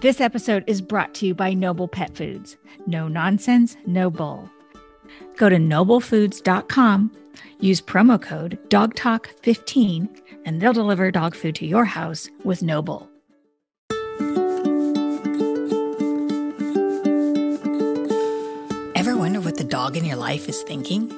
This episode is brought to you by Noble Pet Foods. No nonsense, no bull. Go to noblefoods.com, use promo code DOGTALK15, and they'll deliver dog food to your house with Noble. Ever wonder what the dog in your life is thinking?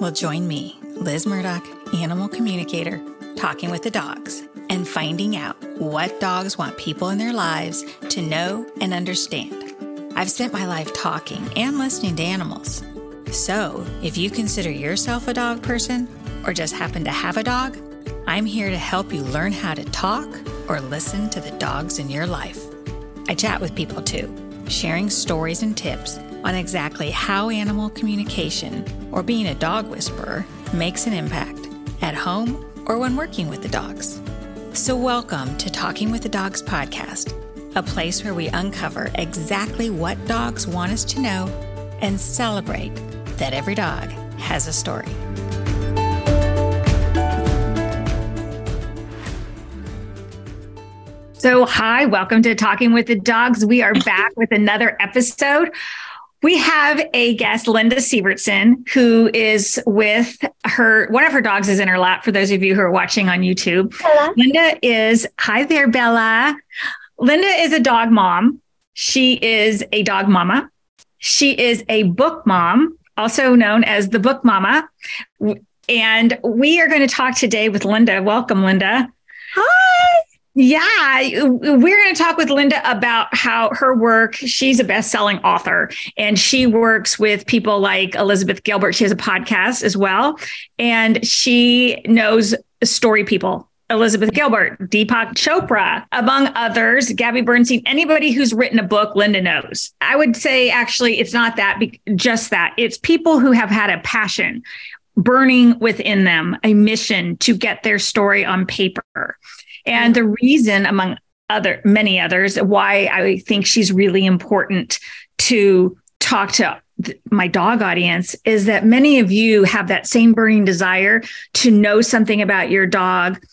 Well, join me, Liz Murdoch, animal communicator, talking with the dogs and finding out what dogs want people in their lives to know and understand. I've spent my life talking and listening to animals. So, if you consider yourself a dog person or just happen to have a dog, I'm here to help you learn how to talk or listen to the dogs in your life. I chat with people too, sharing stories and tips on exactly how animal communication or being a dog whisperer makes an impact at home or when working with the dogs. So, welcome to Talking with the Dogs podcast, a place where we uncover exactly what dogs want us to know and celebrate that every dog has a story. So, hi, welcome to Talking with the Dogs. We are back with another episode. We have a guest, Linda Sivertsen, who is with her, one of her dogs is in her lap for those of you who are watching on YouTube. Hello. Linda is, hi there, Bella. Linda is a dog mom. She is a dog mama. She is a book mom, also known as the book mama. And we are going to talk today with Linda. Welcome, Linda. Hi. Yeah, we're going to talk with Linda about how her work. She's a best-selling author, and she works with people like Elizabeth Gilbert. She has a podcast as well, and she knows story people. Elizabeth Gilbert, Deepak Chopra, among others, Gabby Bernstein, anybody who's written a book, Linda knows. I would say actually, it's not that, just that. It's people who have had a passion burning within them, a mission to get their story on paper. And the reason, among other many others, why I think she's really important to talk to my dog audience is that many of you have that same burning desire to know something about your dog.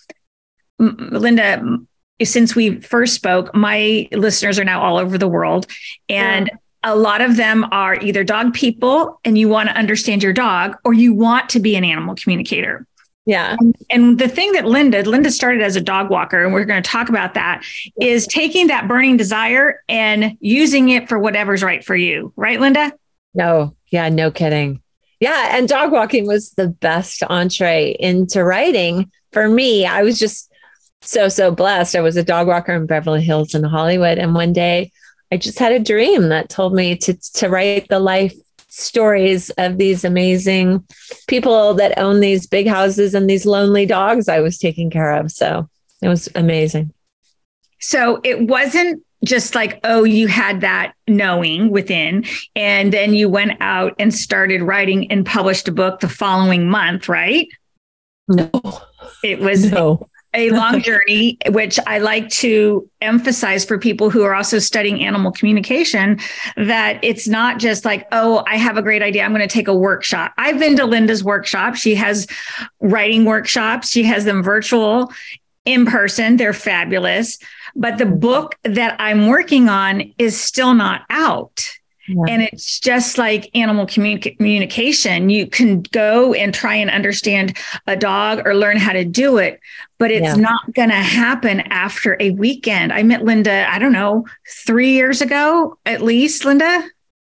Linda, since we first spoke, my listeners are now all over the world. And yeah. a lot of them are either dog people and you want to understand your dog, or you want to be an animal communicator. Yeah. Um, and the thing that Linda, Linda started as a dog walker, and we're going to talk about that, is taking that burning desire and using it for whatever's right for you. Right, Linda? No. Yeah, no kidding. Yeah. And dog walking was the best entree into writing for me. I was just so, so blessed. I was a dog walker in Beverly Hills in Hollywood. And one day I just had a dream that told me to, to write the life stories of these amazing people that own these big houses and these lonely dogs I was taking care of. So it was amazing. So it wasn't just like, oh, you had that knowing within, and then you went out and started writing and published a book the following month, right? No. It was no a long journey, which I like to emphasize for people who are also studying animal communication that it's not just like, oh, I have a great idea. I'm going to take a workshop. I've been to Linda's workshop. She has writing workshops, she has them virtual, in person. They're fabulous. But the book that I'm working on is still not out. Yeah. And it's just like animal communi- communication. You can go and try and understand a dog or learn how to do it, but it's yeah. not going to happen after a weekend. I met Linda, I don't know, three years ago at least, Linda.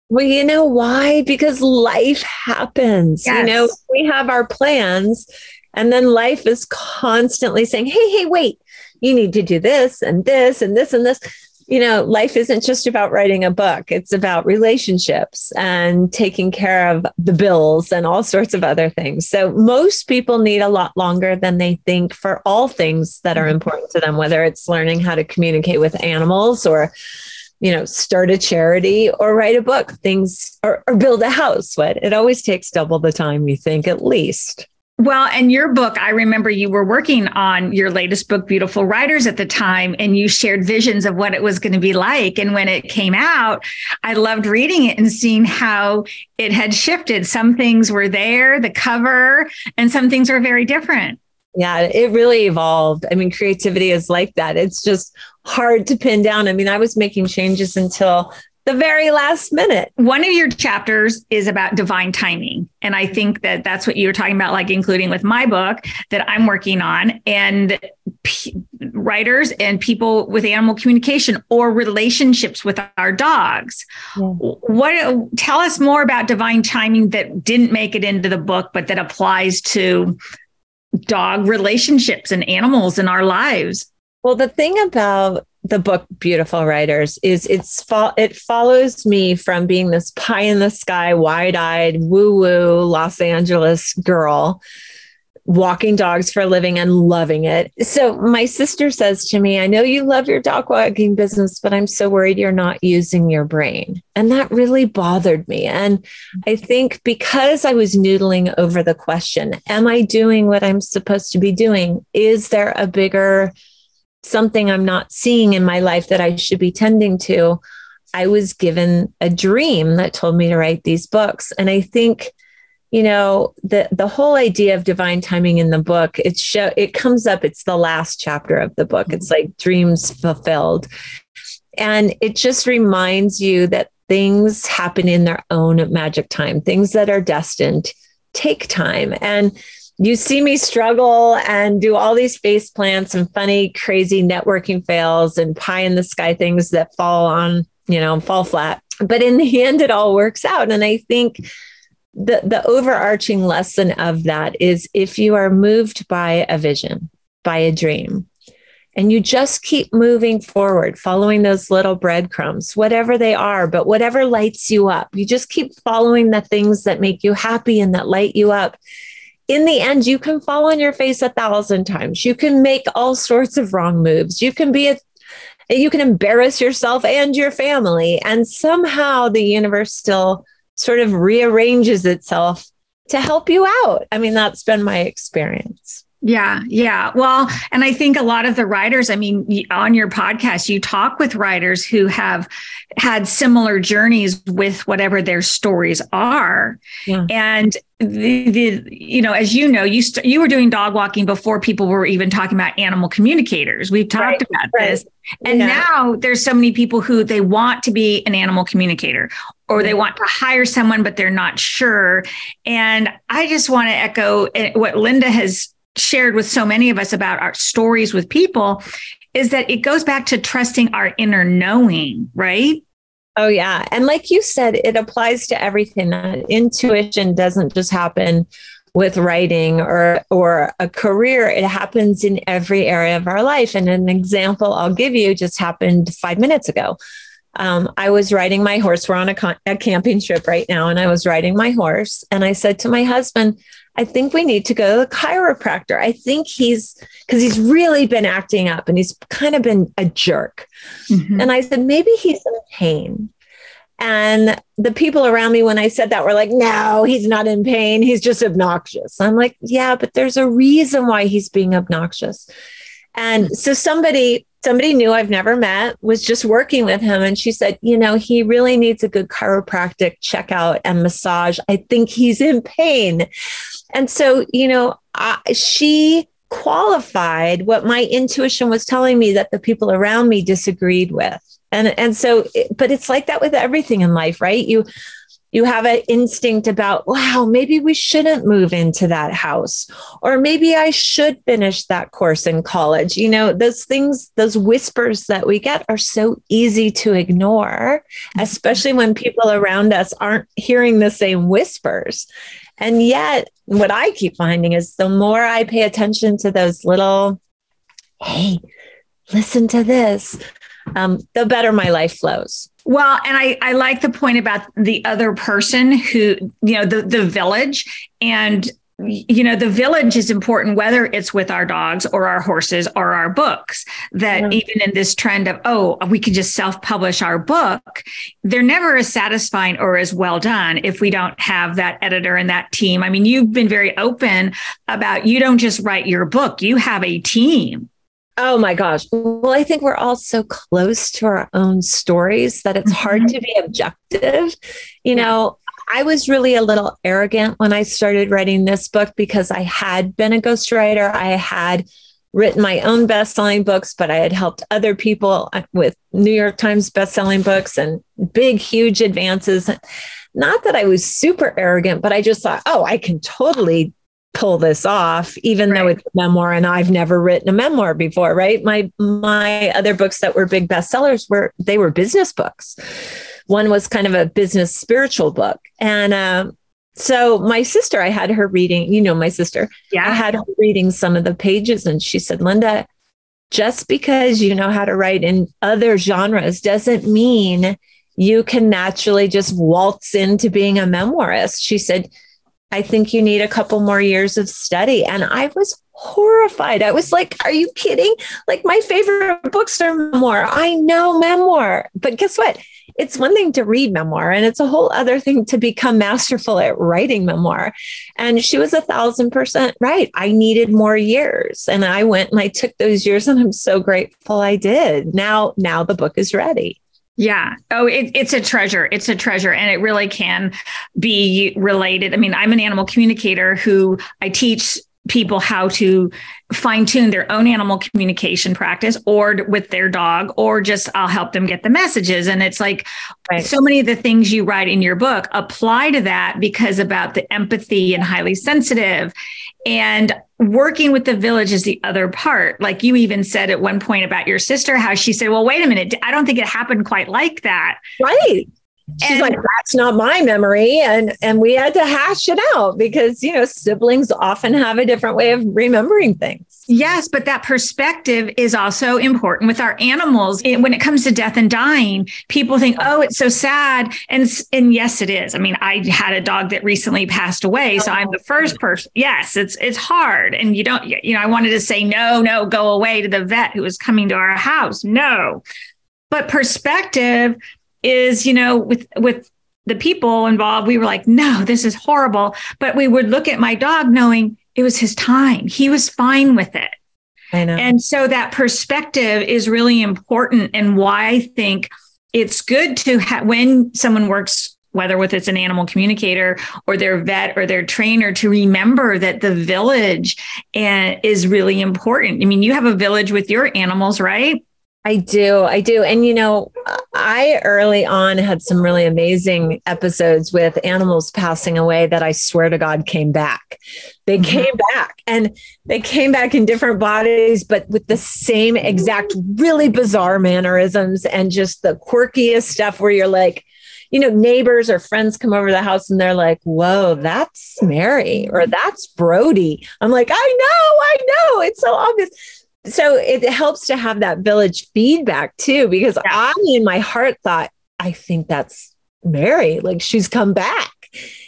Well, you know why? Because life happens. Yes. You know, we have our plans, and then life is constantly saying, hey, hey, wait, you need to do this and this and this and this you know, life isn't just about writing a book, it's about relationships and taking care of the bills and all sorts of other things. So, most people need a lot longer than they think for all things that are mm-hmm. important to them, whether it's learning how to communicate with animals or you know, start a charity or write a book, things or, or build a house. What it always takes double the time you think, at least. Well, and your book, I remember you were working on your latest book, Beautiful Writers, at the time, and you shared visions of what it was going to be like. And when it came out, I loved reading it and seeing how it had shifted. Some things were there, the cover, and some things were very different. Yeah, it really evolved. I mean, creativity is like that. It's just hard to pin down. I mean, I was making changes until the very last minute. One of your chapters is about divine timing. And I think that that's what you were talking about, like including with my book that I'm working on. And p- writers and people with animal communication or relationships with our dogs. Yeah. What tell us more about divine timing that didn't make it into the book, but that applies to dog relationships and animals in our lives? Well, the thing about the book Beautiful Writers is it's fo- it follows me from being this pie in the sky, wide eyed, woo woo Los Angeles girl walking dogs for a living and loving it. So my sister says to me, I know you love your dog walking business, but I'm so worried you're not using your brain. And that really bothered me. And I think because I was noodling over the question, am I doing what I'm supposed to be doing? Is there a bigger something I'm not seeing in my life that I should be tending to, I was given a dream that told me to write these books. And I think, you know, the the whole idea of divine timing in the book, it show it comes up, it's the last chapter of the book. It's mm-hmm. like dreams fulfilled. And it just reminds you that things happen in their own magic time, things that are destined take time. And you see me struggle and do all these face plants and funny, crazy networking fails and pie in the sky things that fall on, you know, fall flat. But in the end, it all works out. And I think the, the overarching lesson of that is if you are moved by a vision, by a dream, and you just keep moving forward, following those little breadcrumbs, whatever they are, but whatever lights you up, you just keep following the things that make you happy and that light you up in the end, you can fall on your face a thousand times. You can make all sorts of wrong moves. You can be a you can embarrass yourself and your family. And somehow the universe still sort of rearranges itself to help you out. I mean, that's been my experience. Yeah, yeah. Well, and I think a lot of the writers, I mean, on your podcast, you talk with writers who have had similar journeys with whatever their stories are. Yeah. And the, the you know, as you know, you st- you were doing dog walking before people were even talking about animal communicators. We've talked right, about right. this. And yeah. now there's so many people who they want to be an animal communicator or they want to hire someone but they're not sure. And I just want to echo eh, what Linda has shared with so many of us about our stories with people is that it goes back to trusting our inner knowing, right? Oh, yeah. And like you said, it applies to everything. That intuition doesn't just happen with writing or or a career it happens in every area of our life and an example i'll give you just happened five minutes ago um, i was riding my horse we're on a, con- a camping trip right now and i was riding my horse and i said to my husband I think we need to go to the chiropractor. I think he's because he's really been acting up and he's kind of been a jerk. Mm-hmm. And I said, maybe he's in pain. And the people around me, when I said that, were like, no, he's not in pain. He's just obnoxious. I'm like, yeah, but there's a reason why he's being obnoxious. And so somebody somebody new I've never met was just working with him. And she said, you know, he really needs a good chiropractic checkout and massage. I think he's in pain. And so, you know, I, she qualified what my intuition was telling me that the people around me disagreed with. And, and so, but it's like that with everything in life, right? You, you have an instinct about, wow, maybe we shouldn't move into that house, or maybe I should finish that course in college. You know, those things, those whispers that we get are so easy to ignore, mm-hmm. especially when people around us aren't hearing the same whispers. And yet, what I keep finding is the more I pay attention to those little, hey, listen to this, um, the better my life flows. Well, and I, I like the point about the other person who, you know, the, the village and you know the village is important whether it's with our dogs or our horses or our books that yeah. even in this trend of oh we can just self-publish our book they're never as satisfying or as well done if we don't have that editor and that team i mean you've been very open about you don't just write your book you have a team Oh my gosh. Well, I think we're all so close to our own stories that it's mm-hmm. hard to be objective. You know, I was really a little arrogant when I started writing this book because I had been a ghostwriter. I had written my own best-selling books, but I had helped other people with New York Times best-selling books and big, huge advances. Not that I was super arrogant, but I just thought, oh, I can totally pull this off, even right. though it's a memoir and I've never written a memoir before, right? My my other books that were big bestsellers were they were business books. One was kind of a business spiritual book. And um, so my sister, I had her reading, you know, my sister, yeah. I had her reading some of the pages and she said, Linda, just because you know how to write in other genres doesn't mean you can naturally just waltz into being a memoirist. She said, I think you need a couple more years of study. And I was horrified. I was like, Are you kidding? Like, my favorite books are memoir. I know memoir. But guess what? It's one thing to read memoir and it's a whole other thing to become masterful at writing memoir. And she was a thousand percent right. I needed more years. And I went and I took those years and I'm so grateful I did. Now, now the book is ready. Yeah. Oh, it, it's a treasure. It's a treasure. And it really can be related. I mean, I'm an animal communicator who I teach people how to fine tune their own animal communication practice or with their dog, or just I'll help them get the messages. And it's like right. so many of the things you write in your book apply to that because about the empathy and highly sensitive. And working with the village is the other part. Like you even said at one point about your sister, how she said, Well, wait a minute, I don't think it happened quite like that. Right she's and, like that's not my memory and and we had to hash it out because you know siblings often have a different way of remembering things. Yes but that perspective is also important with our animals. When it comes to death and dying people think oh it's so sad and and yes it is. I mean i had a dog that recently passed away so i'm the first oh. person yes it's it's hard and you don't you know i wanted to say no no go away to the vet who was coming to our house. No. But perspective is, you know, with with the people involved, we were like, no, this is horrible. But we would look at my dog knowing it was his time. He was fine with it. I know. And so that perspective is really important and why I think it's good to have when someone works whether with it's an animal communicator or their vet or their trainer to remember that the village eh, is really important. I mean, you have a village with your animals, right? I do. I do. And, you know, I early on had some really amazing episodes with animals passing away that I swear to God came back. They mm-hmm. came back and they came back in different bodies, but with the same exact, really bizarre mannerisms and just the quirkiest stuff where you're like, you know, neighbors or friends come over the house and they're like, whoa, that's Mary or that's Brody. I'm like, I know, I know. It's so obvious so it helps to have that village feedback too, because yeah. I, in my heart, thought, I think that's Mary. Like she's come back.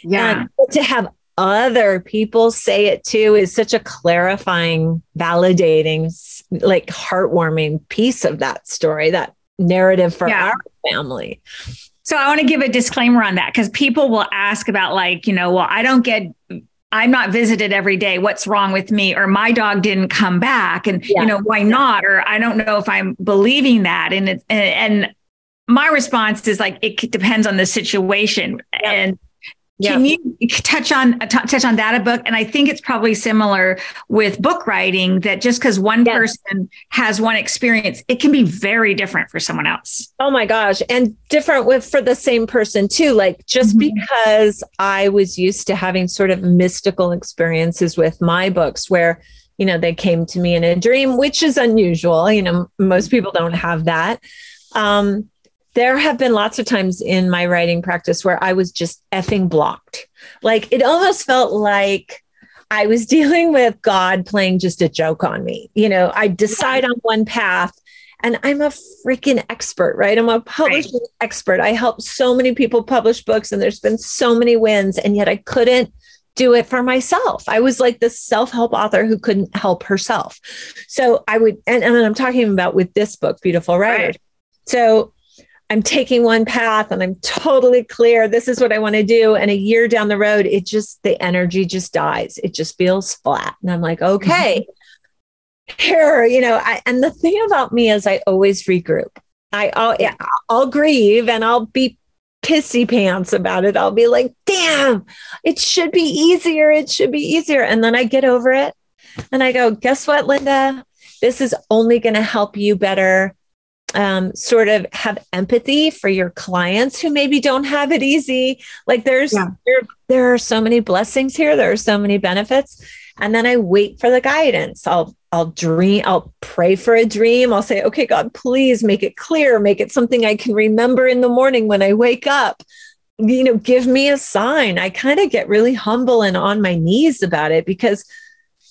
Yeah. And to have other people say it too is such a clarifying, validating, like heartwarming piece of that story, that narrative for yeah. our family. So I want to give a disclaimer on that because people will ask about like, you know, well, I don't get I'm not visited every day. What's wrong with me? Or my dog didn't come back. And, yeah. you know, why not? Or I don't know if I'm believing that. And it, and, my response is like, it depends on the situation. Yeah. And can you touch on t- touch on that a book? And I think it's probably similar with book writing that just because one person has one experience, it can be very different for someone else. Oh my gosh, and different with for the same person too. Like just mm-hmm. because I was used to having sort of mystical experiences with my books, where you know they came to me in a dream, which is unusual. You know, most people don't have that. Um, there have been lots of times in my writing practice where I was just effing blocked. Like it almost felt like I was dealing with God playing just a joke on me. You know, I decide on one path and I'm a freaking expert, right? I'm a publishing right. expert. I help so many people publish books and there's been so many wins and yet I couldn't do it for myself. I was like the self-help author who couldn't help herself. So I would and, and I'm talking about with this book Beautiful Writer. Right. So I'm taking one path and I'm totally clear. This is what I want to do. And a year down the road, it just, the energy just dies. It just feels flat. And I'm like, okay, mm-hmm. here, you know, I, and the thing about me is I always regroup. I, I'll, I'll grieve and I'll be pissy pants about it. I'll be like, damn, it should be easier. It should be easier. And then I get over it and I go, guess what, Linda? This is only going to help you better um, sort of have empathy for your clients who maybe don't have it easy. Like there's yeah. there, there are so many blessings here. There are so many benefits. And then I wait for the guidance. I'll I'll dream, I'll pray for a dream. I'll say, okay, God, please make it clear, make it something I can remember in the morning when I wake up. You know, give me a sign. I kind of get really humble and on my knees about it because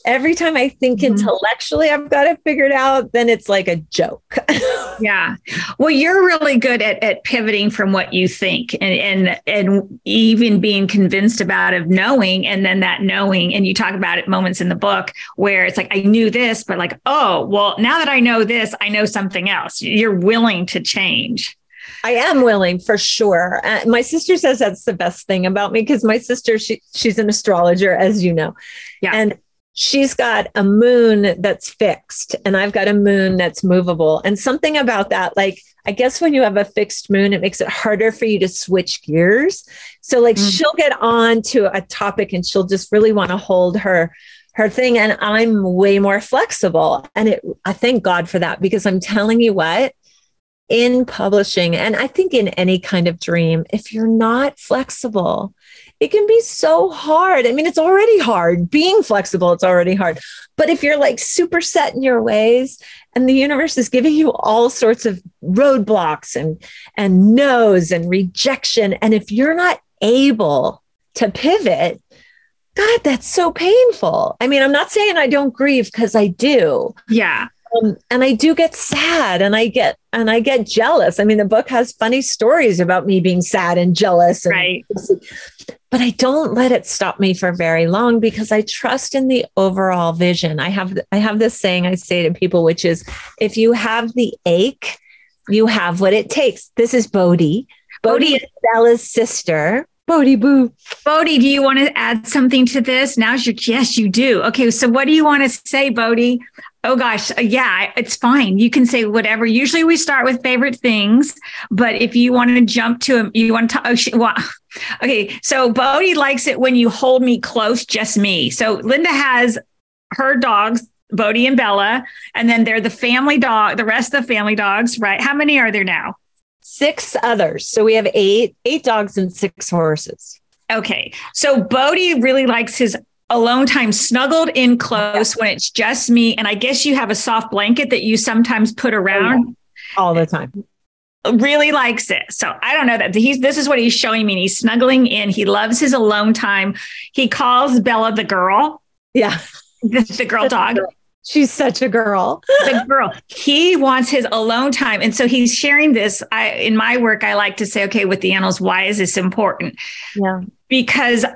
every time I think mm-hmm. intellectually I've got it figured out, then it's like a joke. yeah. Well, you're really good at, at pivoting from what you think and, and and even being convinced about of knowing and then that knowing. And you talk about it moments in the book where it's like, I knew this, but like, oh, well, now that I know this, I know something else. You're willing to change. I am willing for sure. Uh, my sister says that's the best thing about me because my sister she she's an astrologer as you know. Yeah. And she's got a moon that's fixed and I've got a moon that's movable. And something about that, like, I guess when you have a fixed moon, it makes it harder for you to switch gears. So, like, mm. she'll get on to a topic and she'll just really want to hold her her thing and i'm way more flexible and it i thank god for that because i'm telling you what in publishing and i think in any kind of dream if you're not flexible it can be so hard. I mean, it's already hard. Being flexible, it's already hard. But if you're like super set in your ways and the universe is giving you all sorts of roadblocks and and no's and rejection and if you're not able to pivot, God, that's so painful. I mean, I'm not saying I don't grieve because I do. Yeah. Um, and I do get sad and I get and I get jealous. I mean, the book has funny stories about me being sad and jealous. And, right. But I don't let it stop me for very long because I trust in the overall vision. I have I have this saying I say to people, which is if you have the ache, you have what it takes. This is Bodhi. Bodhi is Bella's sister. Bodhi Boo. Bodhi, do you want to add something to this? Now's your yes, you do. Okay, so what do you want to say, Bodhi? Oh gosh, uh, yeah, it's fine. You can say whatever. Usually we start with favorite things, but if you want to jump to them, you want to. Oh, she, well, okay, so Bodie likes it when you hold me close, just me. So Linda has her dogs, Bodie and Bella, and then they're the family dog. The rest of the family dogs, right? How many are there now? Six others. So we have eight, eight dogs and six horses. Okay, so Bodie really likes his alone time snuggled in close when it's just me. And I guess you have a soft blanket that you sometimes put oh, around all the time. Really likes it. So I don't know that he's this is what he's showing me. He's snuggling in. He loves his alone time. He calls Bella the girl. Yeah. The, the girl dog. She's such a girl. the girl. He wants his alone time. And so he's sharing this. I in my work, I like to say, okay, with the animals, why is this important? Yeah. Because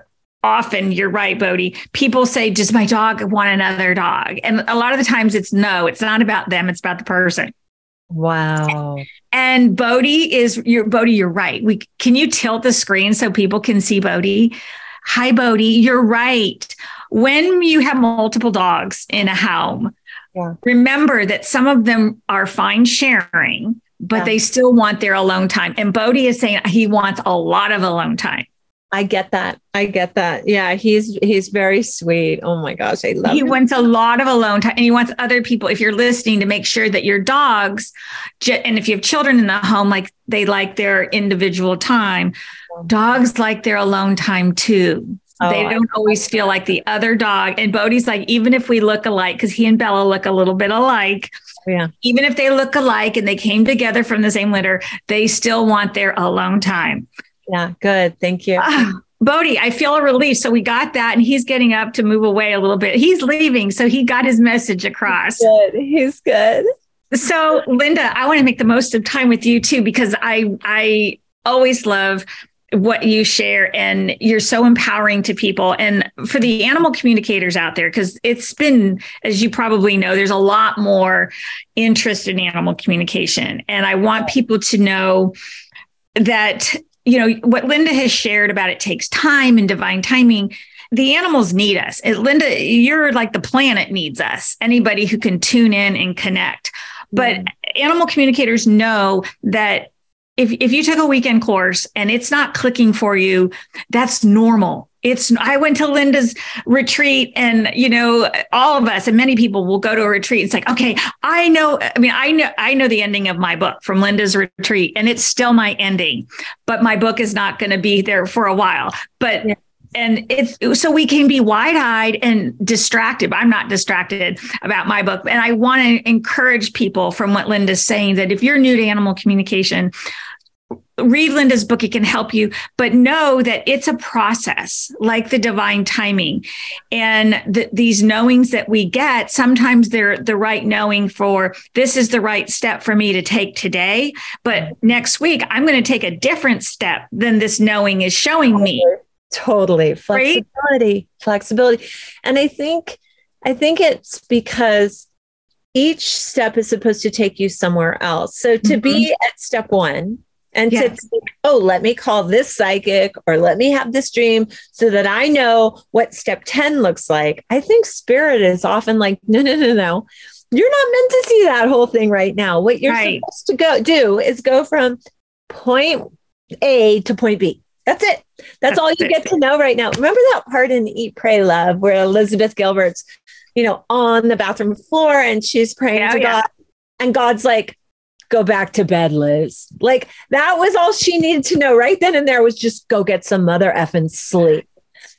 often you're right Bodie. people say does my dog want another dog and a lot of the times it's no it's not about them it's about the person wow and Bodie is your Bodie, you're right we can you tilt the screen so people can see Bodie? hi Bodie, you're right when you have multiple dogs in a home yeah. remember that some of them are fine sharing but yeah. they still want their alone time and bodhi is saying he wants a lot of alone time I get that. I get that. Yeah, he's he's very sweet. Oh my gosh, I love. He him. wants a lot of alone time, and he wants other people. If you're listening, to make sure that your dogs, and if you have children in the home, like they like their individual time. Dogs like their alone time too. Oh, they don't always feel like the other dog. And Bodhi's like, even if we look alike, because he and Bella look a little bit alike. Yeah. Even if they look alike and they came together from the same litter, they still want their alone time. Yeah, good. Thank you. Uh, Bodhi, I feel a relief. So we got that, and he's getting up to move away a little bit. He's leaving, so he got his message across. Good. He's good. So, Linda, I want to make the most of time with you too, because I I always love what you share and you're so empowering to people and for the animal communicators out there because it's been as you probably know there's a lot more interest in animal communication and i want people to know that you know, what Linda has shared about it takes time and divine timing. The animals need us. Linda, you're like the planet needs us. Anybody who can tune in and connect. But animal communicators know that if, if you took a weekend course and it's not clicking for you, that's normal. It's, I went to Linda's retreat and, you know, all of us and many people will go to a retreat. It's like, okay, I know, I mean, I know, I know the ending of my book from Linda's retreat and it's still my ending, but my book is not going to be there for a while. But yeah and it's so we can be wide-eyed and distracted i'm not distracted about my book and i want to encourage people from what linda's saying that if you're new to animal communication read linda's book it can help you but know that it's a process like the divine timing and the, these knowings that we get sometimes they're the right knowing for this is the right step for me to take today but next week i'm going to take a different step than this knowing is showing me Totally. Flexibility, right? flexibility. And I think I think it's because each step is supposed to take you somewhere else. So to mm-hmm. be at step 1 and yes. to think, oh, let me call this psychic or let me have this dream so that I know what step 10 looks like. I think spirit is often like, no, no, no, no. You're not meant to see that whole thing right now. What you're right. supposed to go do is go from point A to point B. That's it. That's, That's all you it. get to know right now. Remember that part in Eat, Pray, Love where Elizabeth Gilbert's, you know, on the bathroom floor and she's praying to yeah. God. And God's like, go back to bed, Liz. Like that was all she needed to know right then and there was just go get some mother effing sleep.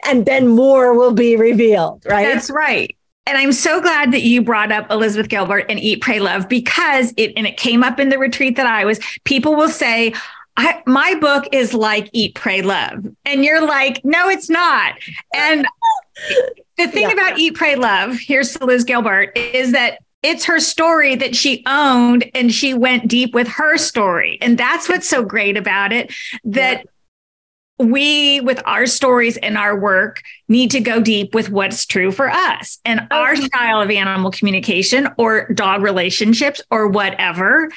And then more will be revealed, right? That's right. And I'm so glad that you brought up Elizabeth Gilbert and Eat, Pray, Love because it and it came up in the retreat that I was. People will say, I, my book is like Eat, Pray, Love. And you're like, no, it's not. And the thing yeah. about Eat, Pray, Love, here's to Liz Gilbert, is that it's her story that she owned and she went deep with her story. And that's what's so great about it that yeah we, with our stories and our work, need to go deep with what's true for us and oh, our style of animal communication or dog relationships or whatever.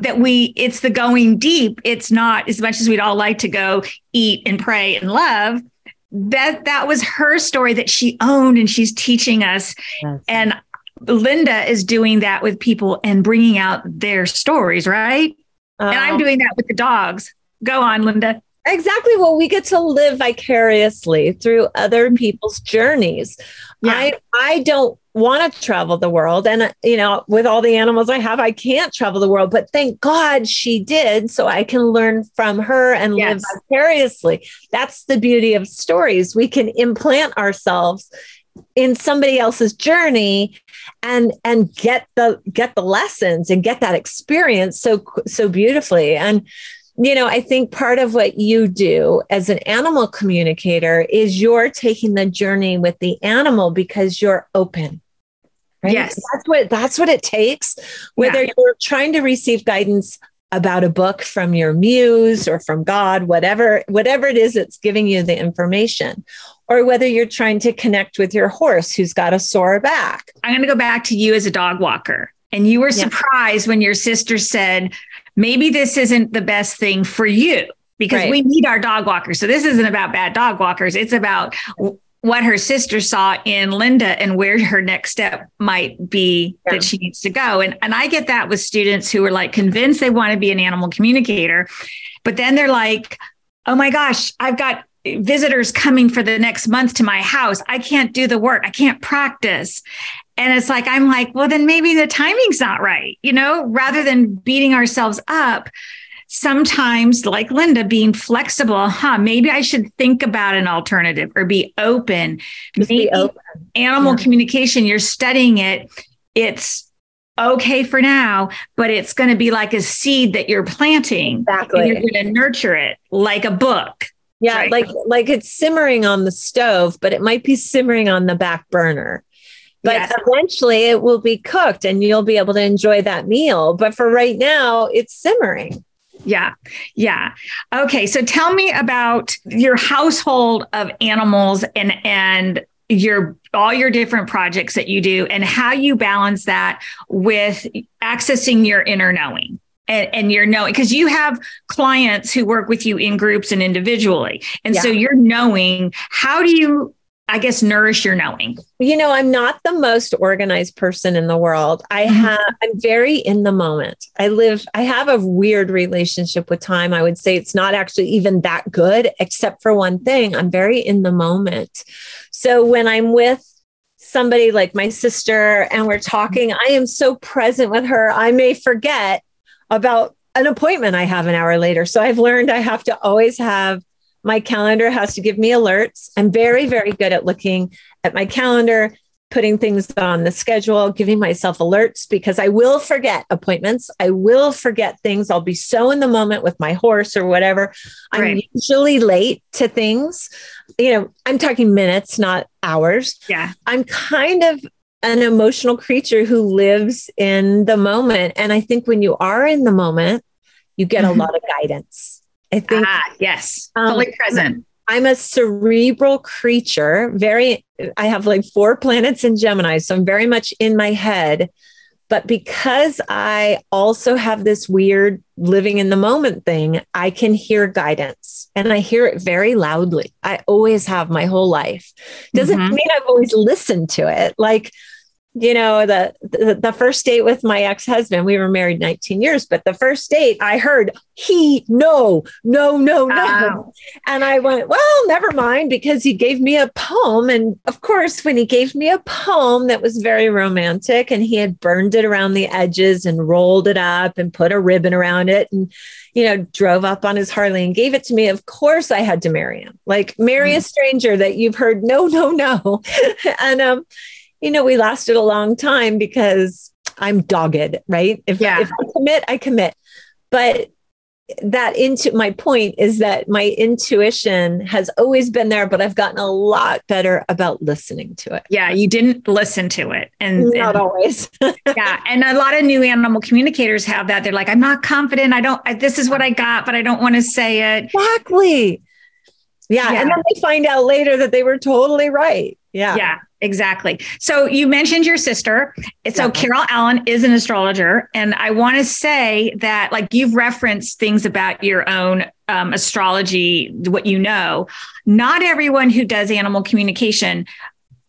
That we, it's the going deep. It's not as much as we'd all like to go eat and pray and love. That that was her story that she owned, and she's teaching us. Yes. And Linda is doing that with people and bringing out their stories, right? and I'm oh. doing that with the dogs. Go on, Linda. Exactly. Well, we get to live vicariously through other people's journeys. Yeah. I I don't want to travel the world and you know with all the animals i have i can't travel the world but thank god she did so i can learn from her and yes. live vicariously that's the beauty of stories we can implant ourselves in somebody else's journey and and get the get the lessons and get that experience so so beautifully and you know, I think part of what you do as an animal communicator is you're taking the journey with the animal because you're open. Right? Yes. That's what that's what it takes. Whether yeah. you're trying to receive guidance about a book from your muse or from God, whatever, whatever it is that's giving you the information, or whether you're trying to connect with your horse who's got a sore back. I'm going to go back to you as a dog walker. And you were yeah. surprised when your sister said, maybe this isn't the best thing for you because right. we need our dog walkers. So this isn't about bad dog walkers. It's about what her sister saw in Linda and where her next step might be yeah. that she needs to go. And, and I get that with students who are like convinced they want to be an animal communicator, but then they're like, oh my gosh, I've got visitors coming for the next month to my house. I can't do the work. I can't practice. And it's like, I'm like, well, then maybe the timing's not right, you know, rather than beating ourselves up. Sometimes, like Linda, being flexible, huh? Maybe I should think about an alternative or be open. Just maybe be open. animal yeah. communication, you're studying it. It's okay for now, but it's going to be like a seed that you're planting. Exactly. And you're going to nurture it like a book. Yeah, right? like like it's simmering on the stove, but it might be simmering on the back burner but yes. eventually it will be cooked and you'll be able to enjoy that meal. But for right now, it's simmering. Yeah. Yeah. Okay. So tell me about your household of animals and, and, your all your different projects that you do and how you balance that with accessing your inner knowing and, and you're knowing because you have clients who work with you in groups and individually and yeah. so you're knowing how do you I guess nourish your knowing? You know, I'm not the most organized person in the world. I mm-hmm. have I'm very in the moment. I live I have a weird relationship with time. I would say it's not actually even that good except for one thing. I'm very in the moment. So when I'm with somebody like my sister and we're talking, I am so present with her. I may forget about an appointment I have an hour later. So I've learned I have to always have my calendar has to give me alerts. I'm very, very good at looking at my calendar, putting things on the schedule, giving myself alerts because I will forget appointments. I will forget things. I'll be so in the moment with my horse or whatever. I'm right. usually late to things. You know, I'm talking minutes, not hours. Yeah. I'm kind of an emotional creature who lives in the moment. And I think when you are in the moment, you get a mm-hmm. lot of guidance. I think. Ah, yes, um, fully present. I'm a cerebral creature. Very, I have like four planets in Gemini, so I'm very much in my head. But because I also have this weird living in the moment thing, I can hear guidance and I hear it very loudly. I always have my whole life. Doesn't mm-hmm. mean I've always listened to it. Like, you know the, the, the first date with my ex-husband we were married 19 years but the first date i heard he no no no no. And i went well never mind because he gave me a poem. And of course when he gave me a poem that was very romantic and he had burned it around the edges and rolled it up and put a ribbon around it and you know drove up on his harley and gave it to me of course i had to marry him. Like marry mm. a stranger that you've heard no no no. And um you know, we lasted a long time because I'm dogged, right? If, yeah. if I commit, I commit. But that into my point is that my intuition has always been there, but I've gotten a lot better about listening to it. Yeah, you didn't listen to it. And not and, always. yeah. And a lot of new animal communicators have that. They're like, I'm not confident. I don't, I, this is what I got, but I don't want to say it. Exactly. Yeah. yeah. And then they find out later that they were totally right. Yeah. Yeah. Exactly. So you mentioned your sister. So yeah. Carol Allen is an astrologer. And I want to say that, like, you've referenced things about your own um, astrology, what you know. Not everyone who does animal communication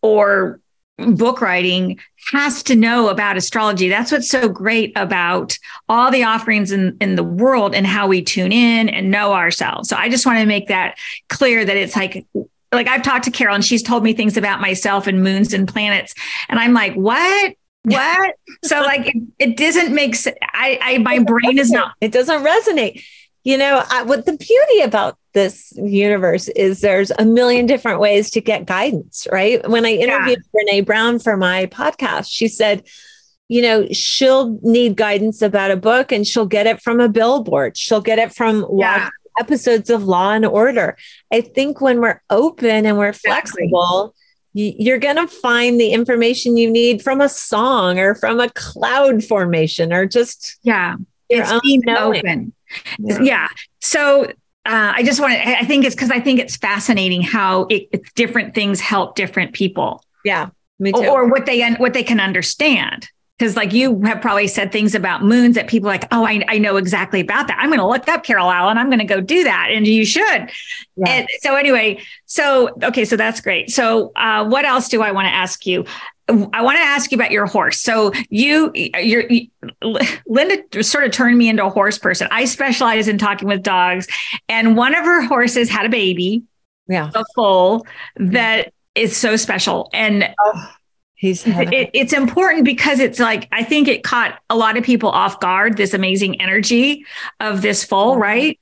or book writing has to know about astrology. That's what's so great about all the offerings in, in the world and how we tune in and know ourselves. So I just want to make that clear that it's like like I've talked to Carol and she's told me things about myself and moons and planets. And I'm like, what? What? so like it, it, doesn't make sense. I, I my brain is not it doesn't resonate. You know, I, what the beauty about this universe is there's a million different ways to get guidance, right? When I interviewed yeah. Brene Brown for my podcast, she said, you know, she'll need guidance about a book and she'll get it from a billboard. She'll get it from yeah episodes of Law and Order. I think when we're open and we're flexible, you're going to find the information you need from a song or from a cloud formation or just yeah, it's being open. Yeah. yeah. So uh, I just want to. I think it's because I think it's fascinating how it, different things help different people. Yeah, me too. Or, or what they what they can understand because like you have probably said things about moons that people like, oh, I, I know exactly about that. I'm going to look up Carol Allen. I'm going to go do that. And you should. Yeah. And so anyway, so, okay. So that's great. So uh, what else do I want to ask you? I want to ask you about your horse. So you, you're, you, Linda sort of turned me into a horse person. I specialize in talking with dogs and one of her horses had a baby. Yeah. A foal that is so special. And oh He's it, it's important because it's like I think it caught a lot of people off guard. This amazing energy of this foal, right?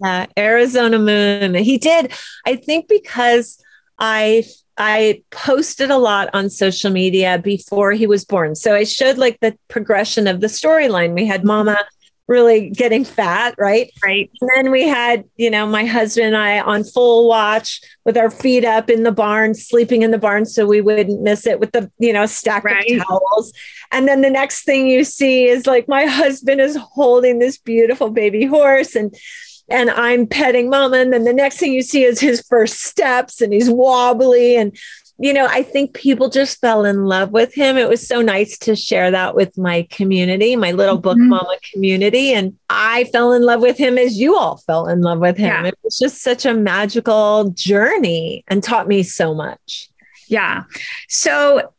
Yeah, Arizona Moon. He did. I think because I I posted a lot on social media before he was born. So I showed like the progression of the storyline. We had Mama really getting fat, right? Right. And then we had, you know, my husband and I on full watch with our feet up in the barn, sleeping in the barn so we wouldn't miss it with the, you know, stack right. of towels. And then the next thing you see is like my husband is holding this beautiful baby horse and and I'm petting mama. And then the next thing you see is his first steps and he's wobbly. And you know, I think people just fell in love with him. It was so nice to share that with my community, my little book mm-hmm. mama community. And I fell in love with him as you all fell in love with him. Yeah. It was just such a magical journey and taught me so much. Yeah. So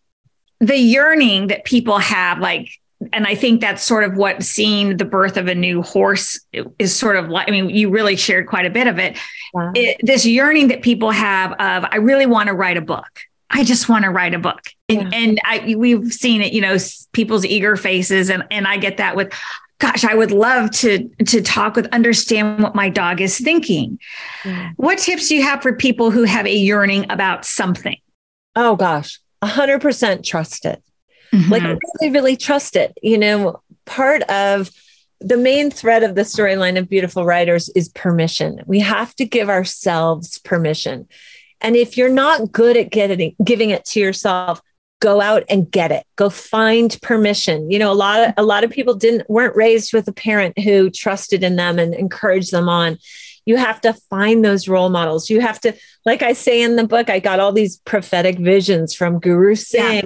the yearning that people have, like, and I think that's sort of what seeing the birth of a new horse is sort of like. I mean, you really shared quite a bit of it. Wow. it this yearning that people have of, I really want to write a book. I just want to write a book. And, yeah. and I, we've seen it, you know, people's eager faces. And, and I get that with, gosh, I would love to, to talk with, understand what my dog is thinking. Yeah. What tips do you have for people who have a yearning about something? Oh gosh, a hundred percent trust it. Mm-hmm. Like really, really trust it. You know, part of the main thread of the storyline of beautiful writers is permission. We have to give ourselves permission. And if you're not good at getting giving it to yourself, go out and get it. Go find permission. You know, a lot of a lot of people didn't weren't raised with a parent who trusted in them and encouraged them on. You have to find those role models. You have to, like I say in the book, I got all these prophetic visions from Guru Singh, yeah.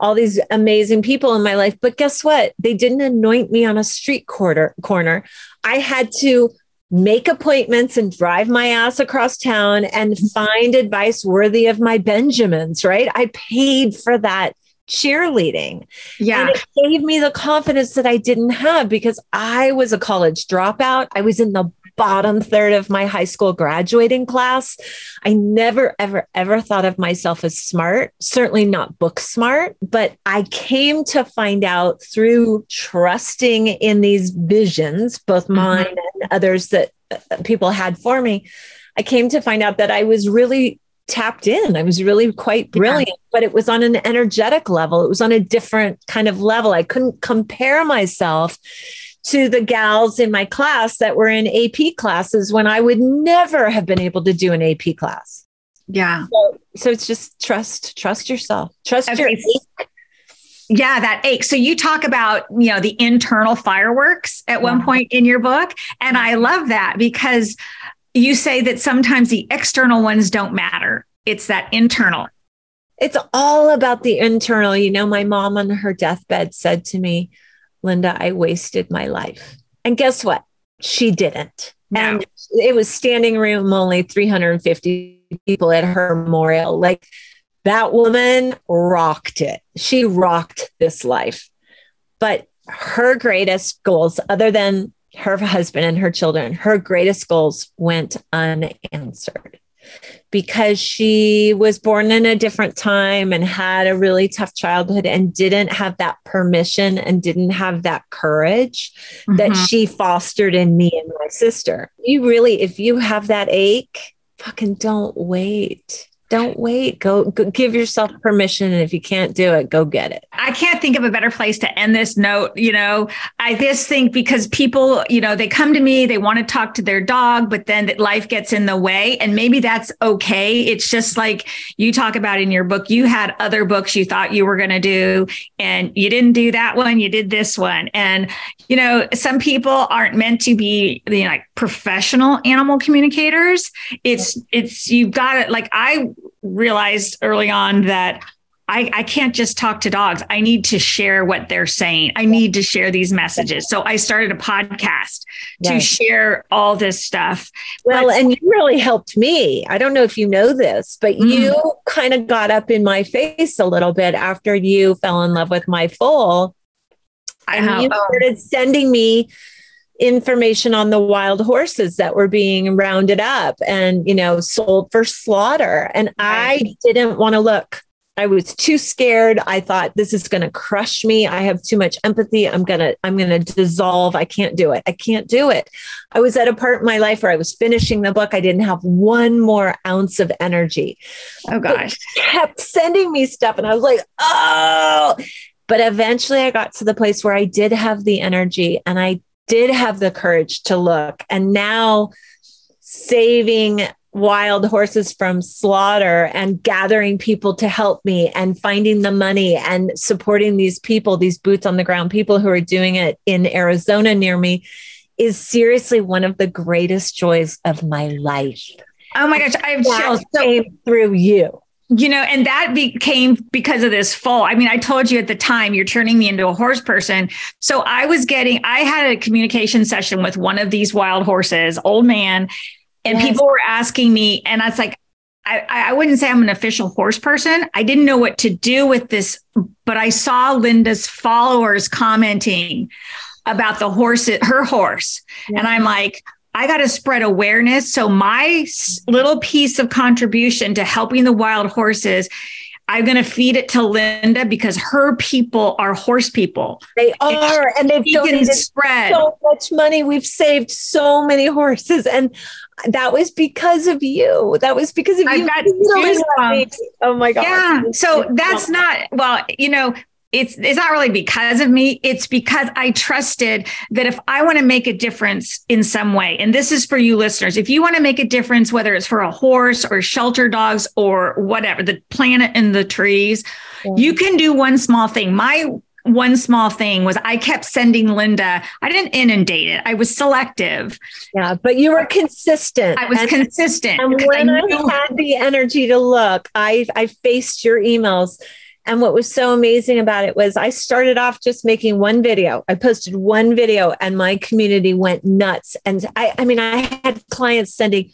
All these amazing people in my life. But guess what? They didn't anoint me on a street corner corner. I had to make appointments and drive my ass across town and mm-hmm. find advice worthy of my Benjamins, right? I paid for that cheerleading. Yeah. And it gave me the confidence that I didn't have because I was a college dropout. I was in the bottom third of my high school graduating class. I never, ever, ever thought of myself as smart, certainly not book smart, but I came to find out through trusting in these visions, both mm-hmm. mine mm-hmm. and others that uh, people had for me. I came to find out that I was really tapped in. I was really quite brilliant, yeah. but it was on an energetic level. It was on a different kind of level. I couldn't compare myself to the gals in my class that were in AP classes when I would never have been able to do an AP class. Yeah. So, so it's just trust, trust yourself, trust okay. your ache. Yeah, that ache. So you talk about, you know, the internal fireworks at one point in your book. And I love that because you say that sometimes the external ones don't matter. It's that internal. It's all about the internal. You know, my mom on her deathbed said to me, Linda, I wasted my life. And guess what? She didn't. No. And it was standing room only 350 people at her memorial. Like that woman rocked it. She rocked this life. But her greatest goals, other than her husband and her children, her greatest goals went unanswered because she was born in a different time and had a really tough childhood and didn't have that permission and didn't have that courage mm-hmm. that she fostered in me and my sister. You really, if you have that ache, fucking don't wait don't wait. Go, go, give yourself permission. And if you can't do it, go get it. I can't think of a better place to end this note. You know, I just think because people, you know, they come to me, they want to talk to their dog, but then life gets in the way. And maybe that's okay. It's just like you talk about in your book, you had other books you thought you were going to do, and you didn't do that one, you did this one. And, you know, some people aren't meant to be, you know, like professional animal communicators. It's, it's, you've got it. Like I, realized early on that I, I, can't just talk to dogs. I need to share what they're saying. I need to share these messages. So I started a podcast to share all this stuff. Well, but- and you really helped me. I don't know if you know this, but mm. you kind of got up in my face a little bit after you fell in love with my foal. And you started sending me information on the wild horses that were being rounded up and you know sold for slaughter. And i didn't want to look. I was too scared. I thought this is going to crush me. I have too much empathy. I'm going to i'm going to dissolve. I can't do it. I can't do it. I was at a part in my life where i was finishing the book. I didn't have one more ounce of energy. Oh gosh. but kept sending me stuff and i was like oh. But eventually I got to the place where I did have the energy and I did have the courage to look. And now saving wild horses from slaughter and gathering people to help me and finding the money and supporting these people, these boots on the ground people who are doing it in Arizona near me is seriously one of the greatest joys of my life. Oh my gosh, I have chills. So, through you you know, and that became because of this fall. I mean, I told you at the time, you're turning me into a horse person. So I was getting, I had a communication session with one of these wild horses, old man, and yes. people were asking me, and I was like, I, I wouldn't say I'm an official horse person. I didn't know what to do with this, but I saw Linda's followers commenting about the horse, her horse. Yeah. And I'm like, I got to spread awareness. So my little piece of contribution to helping the wild horses I'm going to feed it to Linda because her people are horse people. They are, and, and they've donated spread. so much money. We've saved so many horses, and that was because of you. That was because of I've you. Got oh my god! Yeah. So that's not well. You know, it's it's not really because of me it's because i trusted that if i want to make a difference in some way and this is for you listeners if you want to make a difference whether it's for a horse or shelter dogs or whatever the planet and the trees yeah. you can do one small thing my one small thing was I kept sending Linda. I didn't inundate it. I was selective. Yeah, but you were consistent. I was and, consistent. And when I, I had the energy to look, I I faced your emails and what was so amazing about it was I started off just making one video. I posted one video and my community went nuts. And I, I mean, I had clients sending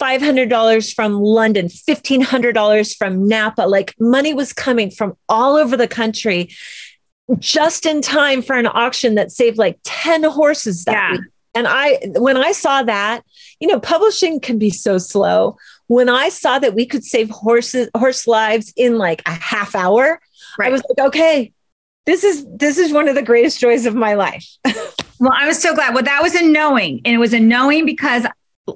$500 from London, $1,500 from Napa. Like money was coming from all over the country just in time for an auction that saved like 10 horses that yeah. week. And I, when I saw that, you know, publishing can be so slow when I saw that we could save horses horse lives in like a half hour, right. I was like, okay, this is this is one of the greatest joys of my life. well, I was so glad. Well, that was a knowing, and it was a knowing because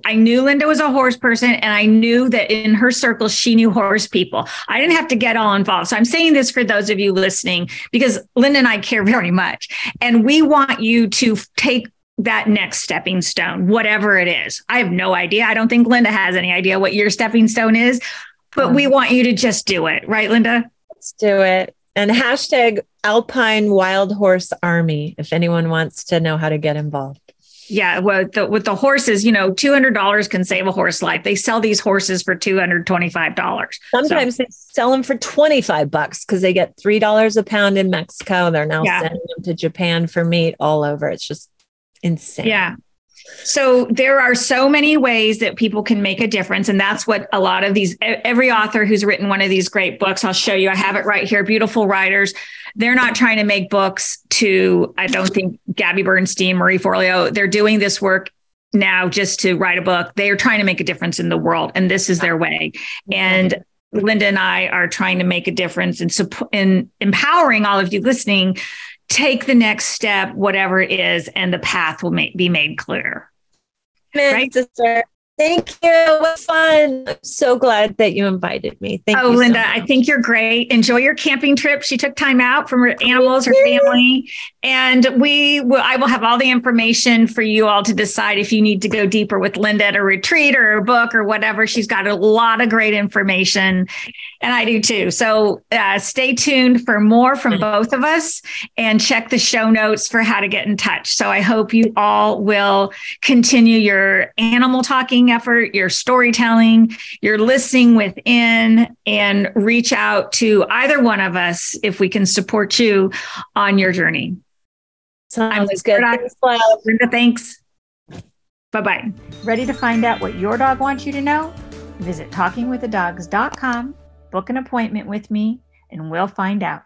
I knew Linda was a horse person and I knew that in her circle, she knew horse people. I didn't have to get all involved. So I'm saying this for those of you listening because Linda and I care very much. And we want you to take that next stepping stone, whatever it is. I have no idea. I don't think Linda has any idea what your stepping stone is, but we mm. want you to just do it. Right, Linda? Let's do it. And hashtag Alpine Wild Horse Army if anyone wants to know how to get involved. Yeah, well, the, with the horses, you know, two hundred dollars can save a horse life. They sell these horses for two hundred twenty-five dollars. Sometimes so. they sell them for twenty-five bucks because they get three dollars a pound in Mexico. They're now yeah. sending them to Japan for meat all over. It's just insane. Yeah. So there are so many ways that people can make a difference. And that's what a lot of these, every author who's written one of these great books, I'll show you, I have it right here, beautiful writers. They're not trying to make books to, I don't think Gabby Bernstein, Marie Forleo, they're doing this work now just to write a book. They are trying to make a difference in the world. And this is their way. And Linda and I are trying to make a difference in, in empowering all of you listening take the next step, whatever it is, and the path will make, be made clear. Amen, right? sister. Thank you. Was fun. I'm so glad that you invited me. Thank oh, you. Oh, Linda, so I think you're great. Enjoy your camping trip. She took time out from her animals, her family. And we will, I will have all the information for you all to decide if you need to go deeper with Linda at a retreat or a book or whatever. She's got a lot of great information and I do too. So uh, stay tuned for more from both of us and check the show notes for how to get in touch. So I hope you all will continue your animal talking effort, your storytelling, your listening within, and reach out to either one of us if we can support you on your journey. Sounds good. Thanks, Linda, thanks. Bye bye. Ready to find out what your dog wants you to know? Visit talkingwiththedogs.com book an appointment with me, and we'll find out.